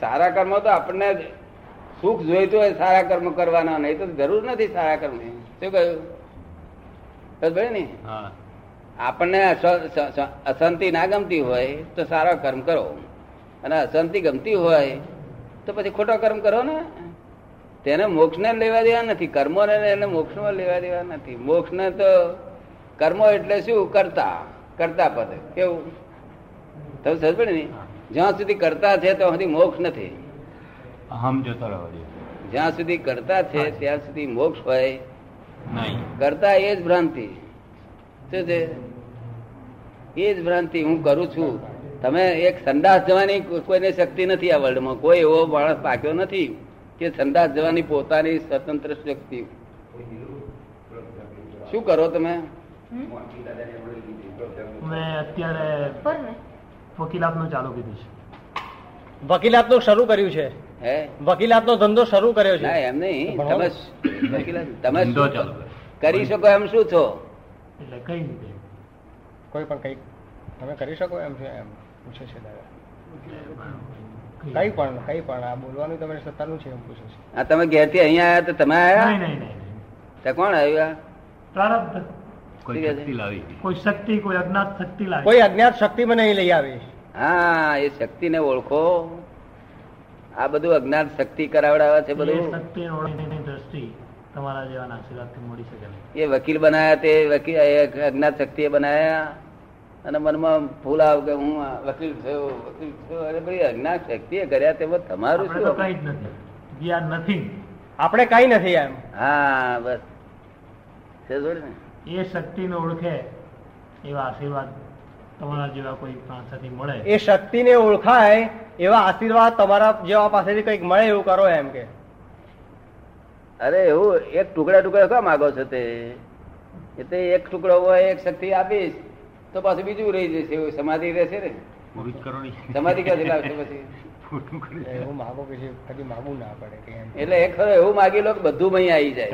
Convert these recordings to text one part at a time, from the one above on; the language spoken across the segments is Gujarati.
સારા કર્મ તો આપણને સુખ જોઈતું હોય સારા કર્મ કરવાના નહીં તો જરૂર નથી સારા કર્મ. શું કહ્યું? ભાઈ ને? હા. આપણને અશાંતિ ના ગમતી હોય તો સારા કર્મ કરો. અને અશાંતિ ગમતી હોય તો પછી ખોટો કર્મ કરો ને. તેને મોક્ષને લેવા દેવા નથી કર્મોને એને મોક્ષમાં લેવા દેવા નથી. મોક્ષને તો કર્મો એટલે શું? કરતા. કરતા પદ. કેવું? તમે સમજ પડે ને જ્યાં સુધી કરતા છે ત્યાં સુધી મોક્ષ નથી. અહમ જતો રહો જ્યાં સુધી કરતા છે ત્યાં સુધી મોક્ષ હોય. નહીં. કરતા એ જ ભ્રાંતિ. શું છે? એ જ ભ્રાંતિ હું કરું છું. તમે એક સંદાસ જવાની કોઈને શક્તિ નથી આ વર્લ્ડમાં કોઈ એવો માણસ પાક્યો નથી કે સંદાસ જવાની પોતાની સ્વતંત્ર શક્તિ. શું કરો તમે? અત્યારે વકીલાતનું ચાલુ કીધું છે. વકીલાતનું શરૂ કર્યું છે? હે? વકીલાતનો ધંધો શરૂ કર્યો ના છે એમ નહીં. તમે વકીલાત- તમે શું કરી શકો એમ શું છો? એટલે કઈ રીતે કોઈ પણ કઈ તમે કરી શકો એમ છે એમ પૂછે છે દાદા. કઈ- કઈ પણ કઈ પણ. આ બોલવાનું તમારી સત્તાનું છે એમ પૂછે છે. આ તમે ઘેરથી અહીંયા આવ્યા તો તમે આવ્યા? નહીં નહીં નહીં. તો કોણ આવ્યા? પ્રારબ્ધ કોઈ શક્તિ લાવી કોઈ શક્તિ કોઈ અજ્ઞાત શક્તિ લાવી કોઈ અજ્ઞાત શક્તિ મને અહીં લઈ આવી. હા એ શક્તિને ઓળખો. આ બધું અજ્ઞાન શક્તિ કરાવડાવે છે એ બધું શક્તિ ઓળખની દ્રષ્ટિ તમારા જેવાના આશીર્વાદથી મળી શકે એ વકીલ બનાયા તે વકીલ અજ્ઞાત શક્તિએ બનાયા. અને મનમાં ફૂલ આવ કે હું વકીલ થયો વકીલ થયો. અરે ભાઈ અજ્ઞાત શક્તિએ કર્યા તેમાં તમારું શું કઈ જ નથી. We are nothing. આપણે કઈ નથી એમ. હા બસ. છે જોડે ને? એ શક્તિને ઓળખે એવા આશીર્વાદ તમારા જેવા કોઈ પાસેથી મળે? એ શક્તિને ઓળખાય એવા આશીર્વાદ તમારા જેવા પાસેથી કંઈક મળે એવું કરો એમ કે. અરે એવું એક ટુકડા ટુકડા કેમ માગો છો તે? એટલે એક ટુકડો હોય એક શક્તિ આપીશ તો પાછું બીજું રહી જશે એવું સમાધિ રહેશે ને? સમાધિ ક્યાંથી લાવશે પછી? એવું માગો કે કદી માગવું ના પડે એટલે ખરો એવું માગી લો કે બધું અહીં આવી જાય.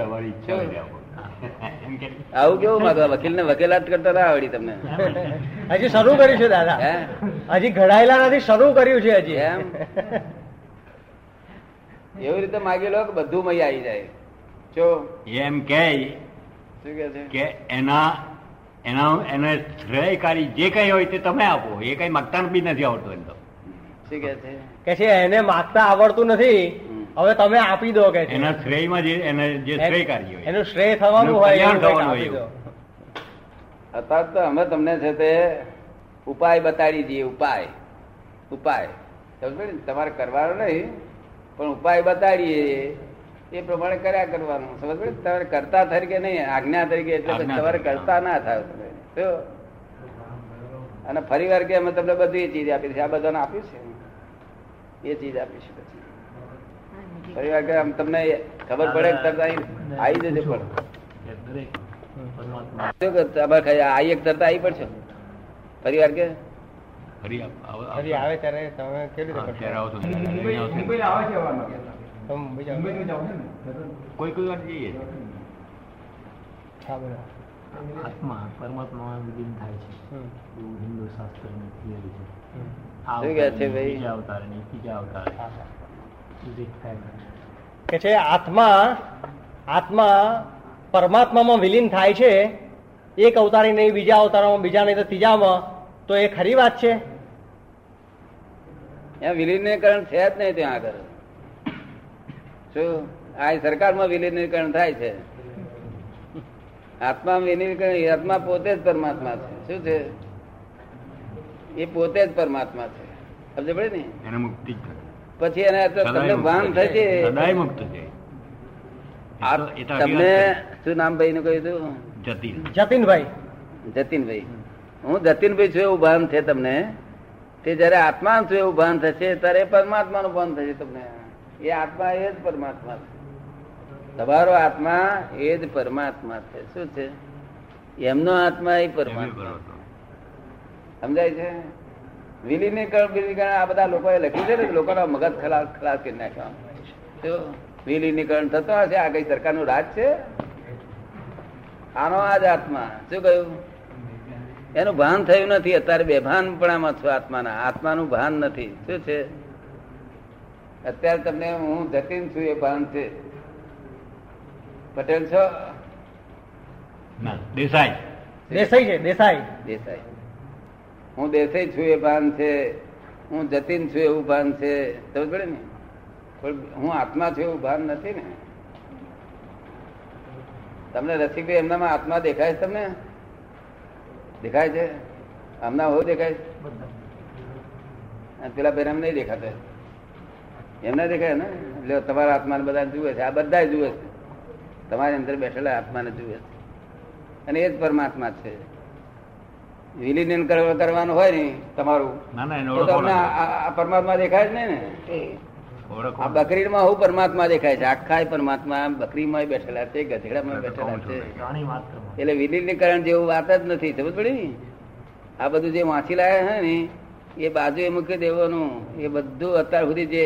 આવું કેવું માગવા વકીલ ને વકીલાત કરતા ના આવડી તમને? હજી શરૂ કર્યું છે દાદા. હજી ઘડાયેલા નથી શરૂ કર્યું છે હજી. એમ? એવી રીતે માગી લો કે બધું મય આવી જાય. જો. એમ કે શું કે છે? કે એના એના એને શ્રેયકારી જે કઈ હોય તે તમે આપો. એ કઈ માગતા બી નથી આવડતું એમ તો. શું કે છે? કે છે એને માગતા આવડતું નથી. હવે તમે આપી દો કે એના શ્રેયમાં જે એને જે શ્રેયકારી હોય. એનું શ્રેય થવાનું હોય કલ્યાણ થવાનું હોય અત્યારે તો અમે તમને છે તે ઉપાય બતાડી દઈએ ઉપાય. ઉપાય. સમજો ને? તમારે કરવાનો નહીં પણ ઉપાય બતાડીએ. એ પ્રમાણે કર્યા કરવાનું. સમજ પડી ને? તમારે કરતા તરીકે નહીં આજ્ઞા તરીકે એટલે તમારે કરતા ના થાય તમે. જો. અને ફરી વાર કે અમે તમને બધી ચીજ આપી છે આ બધાને આપ્યું છે એ ચીજ આપીશું પછી. ફરી વાર આમ તમને ખબર પડે તરત આવી જશે પણ. પરમાત્મા. તમારે ખાલી આઈ એક તરત આવી પડશે? ફરી વાર કે? ફરી આવ- આવે ત્યારે તમે કેવી રીતે મુંબઈ જાઓ? કોઈ કોઈ વાર જઈએ. આત્મા પરમાત્મામાં વિલીન થાય છે. એવું હિન્દુ શાસ્ત્રની થિયરી છે. હમ. આ શું કહે છે અવતારની, ભાઈ? બીજા અવતારની કે છે આત્મા આત્મા પરમાત્મામાં વિલીન થાય છે એક અવતારી નહીં બીજા અવતારમાં બીજા નહીં તો ત્રીજામાં તો એ ખરી વાત છે? વિલીનીકરણ છે જ નહીં ત્યાં આગળ. શું? આ સરકારમાં વિલીનીકરણ થાય છે? આત્મા વિલીનીકરણ આત્મા પોતે જ પરમાત્મા છે. શું છે? એ પોતે જ પરમાત્મા છે. સમજ પડે ને? એને મુક્તિ. પછી એને તમને ભાન થશે. મુક્ત છે તમને શું નામ ભાઈ નું કહ્યું હતું. જતીનભાઈ. જતીનભાઈ. હું જતીનભાઈ છું એવું ભાન છે તમને. તે જયારે આત્મા છું એવું ભાન થશે ત્યારે પરમાત્માનું ભાન થશે તમને. એ આત્મા એ જ પરમાત્મા છે. તમારો આત્મા એ જ પરમાત્મા છે. શું છે? એમનો આત્મા એ પરમાત્મા સમજાય છે? વિલીનીકરણ વિલીનીકરણ આ બધા લોકોએ લખ્યું છે ને લોકોના મગજ ખલાસ ખલાસ કરી નાખ્યા. વિલીનીકરણ થતો હશે આ કઈ સરકારનું રાજ છે? આનો આ જ આત્મા. શું કહ્યું? એનું ભાન થયું નથી અત્યારે બેભાનપણામાં છો આત્માના. આત્માનું ભાન નથી. શું છે? અત્યારે તમને હું જતીન છું એ ભાન છે. પટેલ છો? દેસાઈ. દેસાઈ છે દેસાઈ. દેસાઈ. હું દેસાઈ છું એ ભાન છે, હું જતીન છું એવું ભાન છે. પડે ને? હું આત્મા છું એવું ભાન નથી ને? તમને રસિકભાઈ એમનામાં આત્મા દેખાય છે તમને? દેખાય છે? આમના હો દેખાય છે? પેલા બેન એમ નહીં દેખાતા. એમને દેખાય ને? એટલે તમારા આત્માને બધા જુએ છે. આ બધા જુએ છે. તમારી અંદર બેઠેલા આત્માને જુએ છે. અને એ જ પરમાત્મા છે. વિલીન કરવાનું હોય ને તમારું તમને પરમાત્મા દેખાય જ નહીં ને? આ બકરીમાં હું પરમાત્મા દેખાય છે આખા પરમાત્મા બકરીમાં બેઠેલા છે ગધેડામાં બેઠેલા છે એટલે વિલીનીકરણ જેવું વાત જ નથી સમજ પડી? આ બધું જે વાંચી લાયા છે ને એ બાજુ એ મૂકી દેવાનું એ બધું અત્યાર સુધી જે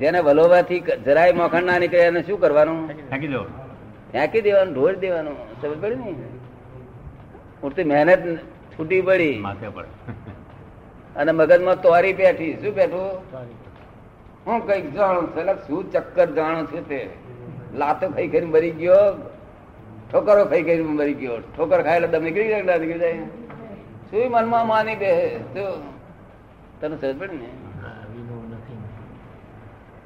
જેને વલોવાથી જરાય મોખણ ના નીકળે એને શું કરવાનું? ફેંકી દેવાનું ફેંકી દેવાનું ઢોળ દેવાનું સમજ પડી ને? ઉડતી મહેનત છૂટી પડી. માથે પર અને મગજમાં તોરી બેઠી. શું બેઠું? હું કંઈક જાણું છું. શું ચક્કર જાણું છું તે? લાતો ખાઈ ખાઈને મરી ગયો. ઠોકરો ખાઈ ખાઈને મરી ગયો. ઠોકર ખાય એટલે દમ નીકળી જાય ના નીકળી જાય? શું મનમાં માની બે? શું તને સમજ પડી ને? હા,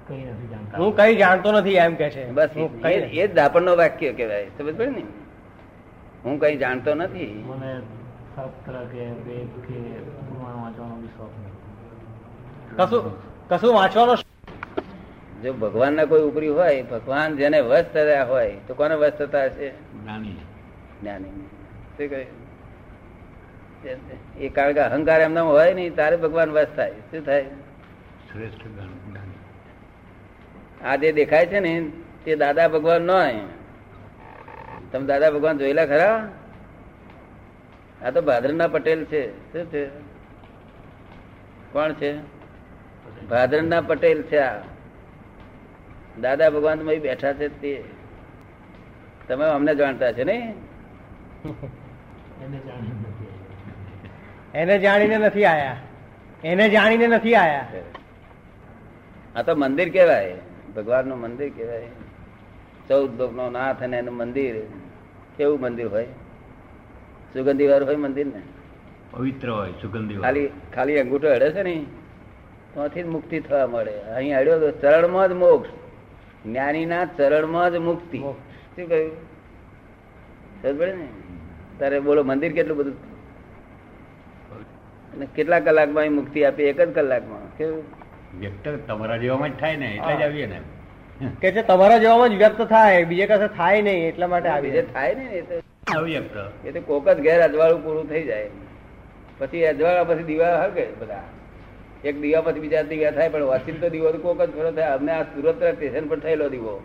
કઈ નથી જાણતા. હું કઈ જાણતો નથી એમ કે છે. બસ હું એ કઈ એ જ દાપણનો વાક્ય કહેવાય. સમજ પડે ને? હું કઈ જાણતો નથી. કશું વાંચવાનો જો ભગવાનના કોઈ ઉપરી હોય ભગવાન જેને વસ થયા હોય તો કોને વસ થતા હશે? જ્ઞાની. એ કારણ કે અહંકાર એમના હોય નહીં તારે ભગવાન વસ થાય. શું થાય? આ જે દેખાય છે ને તે દાદા ભગવાન નો તમે દાદા ભગવાન જોયેલા ખરા? આ તો ભાદરના પટેલ છે. શું છે? કોણ છે? ભાદરના પટેલ છે આ. દાદા ભગવાન બેઠા છે તે. તમે અમને જાણતા છે ને એને એને જાણીને નથી આયા. એને જાણીને નથી આયા. આ તો મંદિર કેવાય ભગવાનનું મંદિર કેવાય ચૌદ લોક નો નાથ અને એનું મંદિર કેવું મંદિર હોય? સુગંધી વાળું હોય મંદિર ને? પવિત્ર હોય સુગંધી ખાલી ખાલી અંગૂઠો અડે છે ને? ત્યાંથી મુક્તિ થવા મળે. અહીં અડ્યો તો ચરણમાં જ મોક્ષ. જ્ઞાનીના ચરણમાં જ મુક્તિ. શું કહ્યું? સમજ ને? તારે બોલો મંદિર કેટલું બધું? અને કેટલા કલાકમાં અહીં મુક્તિ આપી? એક જ કલાકમાં. કેવું? વ્યક્ત તમારા જેવામાં જ થાય ને એટલે જ આવીએ ને. કે છે તમારા જેવામાં જ વ્યક્ત થાય બીજે કશે થાય નહીં એટલા માટે આ બીજે થાય ને એ તો એ તો કોક જ ઘેર અજવાળું પૂરું થઈ જાય. પછી અજવાળા પછી દીવા હળગે બધા. એક દીવા પછી બીજા દીવા થાય પણ વાંચીને તો દીવો કોક જ ખરો થાય. અમને આ સુરત સ્ટેશન પર થયેલો દીવો.